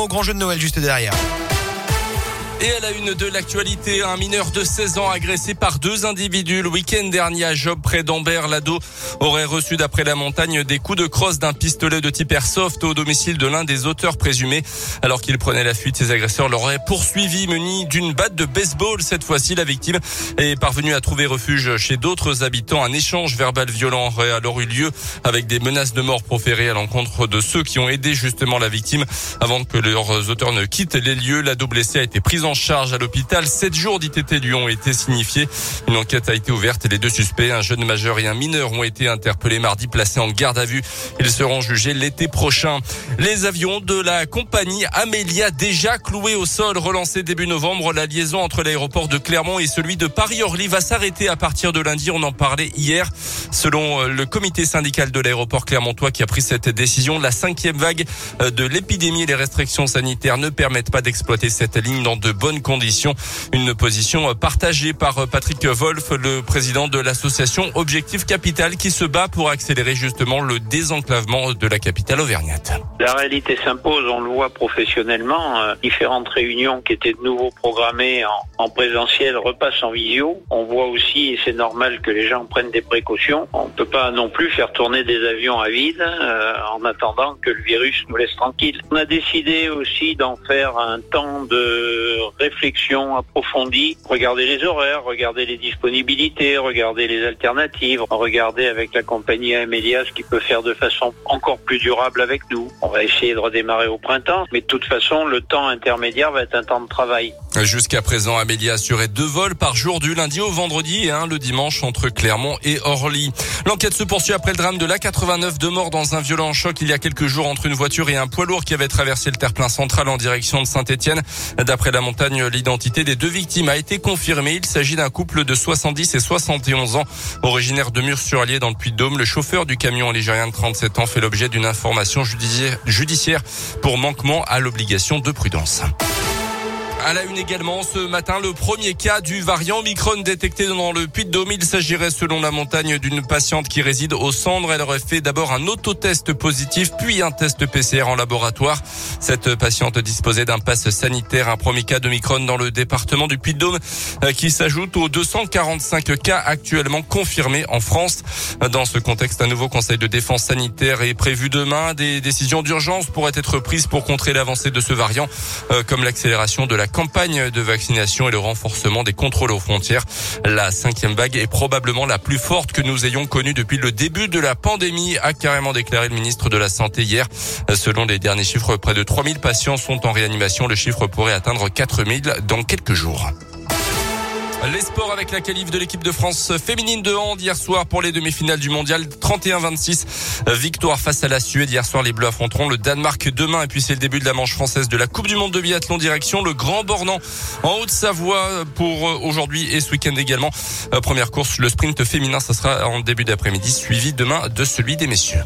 au grand jeu de Noël juste derrière. Et à la une de l'actualité, un mineur de 16 ans agressé par deux individus le week-end dernier à Job près d'Ambert. L'ado aurait reçu d'après la montagne des coups de crosse d'un pistolet de type airsoft au domicile de l'un des auteurs présumés. Alors qu'il prenait la fuite, ses agresseurs l'auraient poursuivi muni d'une batte de baseball. Cette fois-ci, la victime est parvenue à trouver refuge chez d'autres habitants. Un échange verbal violent aurait alors eu lieu avec des menaces de mort proférées à l'encontre de ceux qui ont aidé justement la victime avant que leurs auteurs ne quittent les lieux. L'ado blessé a été pris en en charge à l'hôpital. Sept jours d'ITT lui ont été signifiés. Une enquête a été ouverte et les deux suspects, un jeune majeur et un mineur, ont été interpellés mardi, placés en garde à vue. Ils seront jugés l'été prochain. Les avions de la compagnie Amelia déjà cloués au sol, relancés début novembre. La liaison entre l'aéroport de Clermont et celui de Paris-Orly va s'arrêter à partir de lundi. On en parlait hier. Selon euh, le comité syndical de l'aéroport clermontois qui a pris cette décision, la cinquième vague euh, de l'épidémie et les restrictions sanitaires ne permettent pas d'exploiter cette ligne dans bonnes conditions. Une position partagée par Patrick Wolf, le président de l'association Objectif Capital qui se bat pour accélérer justement le désenclavement de la capitale auvergnate. La réalité s'impose, on le voit professionnellement. Euh, différentes réunions qui étaient de nouveau programmées en, présentiel repassent en visio. On voit aussi, et c'est normal que les gens prennent des précautions, on ne peut pas non plus faire tourner des avions à vide euh, en attendant que le virus nous laisse tranquille. On a décidé aussi d'en faire un temps de réflexion approfondie, regarder les horaires, regarder les disponibilités, regarder les alternatives, regarder avec la compagnie Amélia ce qui peut faire de façon encore plus durable avec nous. On va essayer de redémarrer au printemps, mais de toute façon, le temps intermédiaire va être un temps de travail. Jusqu'à présent, Amélia assurait deux vols par jour du lundi au vendredi et un le dimanche entre Clermont et Orly. L'enquête se poursuit après le drame de l'A89 de mort dans un violent choc il y a quelques jours entre une voiture et un poids lourd qui avait traversé le terre-plein central en direction de Saint-Etienne. D'après la montagne, l'identité des deux victimes a été confirmée. Il s'agit d'un couple de 70 et 71 ans, originaire de Murs-sur-Allier dans le Puy-de-Dôme. Le chauffeur du camion algérien de 37 ans fait l'objet d'une information judiciaire pour manquement à l'obligation de prudence. À la une également ce matin, le premier cas du variant Omicron détecté dans le Puy-de-Dôme. Il s'agirait selon la montagne d'une patiente qui réside au Cendres. Elle aurait fait d'abord un autotest positif, puis un test PCR en laboratoire. Cette patiente disposait d'un pass sanitaire, un premier cas d'Omicron dans le département du Puy-de-Dôme euh, qui s'ajoute aux 245 cas actuellement confirmés en France. Dans ce contexte, un nouveau conseil de défense sanitaire est prévu demain. Des décisions d'urgence pourraient être prises pour contrer l'avancée de ce variant, euh, comme l'accélération de la campagne de vaccination et le renforcement des contrôles aux frontières. La cinquième vague est probablement la plus forte que nous ayons connue depuis le début de la pandémie, a carrément déclaré le ministre de la Santé hier. Selon les derniers chiffres, près de 3000 patients sont en réanimation. Le chiffre pourrait atteindre 4000 dans quelques jours. Les sports avec la qualif de l'équipe de France féminine de hand hier soir pour les demi-finales du mondial 31-26. Victoire face à la Suède. Hier soir, les Bleus affronteront le Danemark demain. Et puis c'est le début de la manche française de la Coupe du Monde de biathlon direction le Grand Bornand en Haute-Savoie pour euh, aujourd'hui et ce week-end également. Euh, première course, le sprint féminin, ça sera en début d'après-midi, suivi demain de celui des messieurs.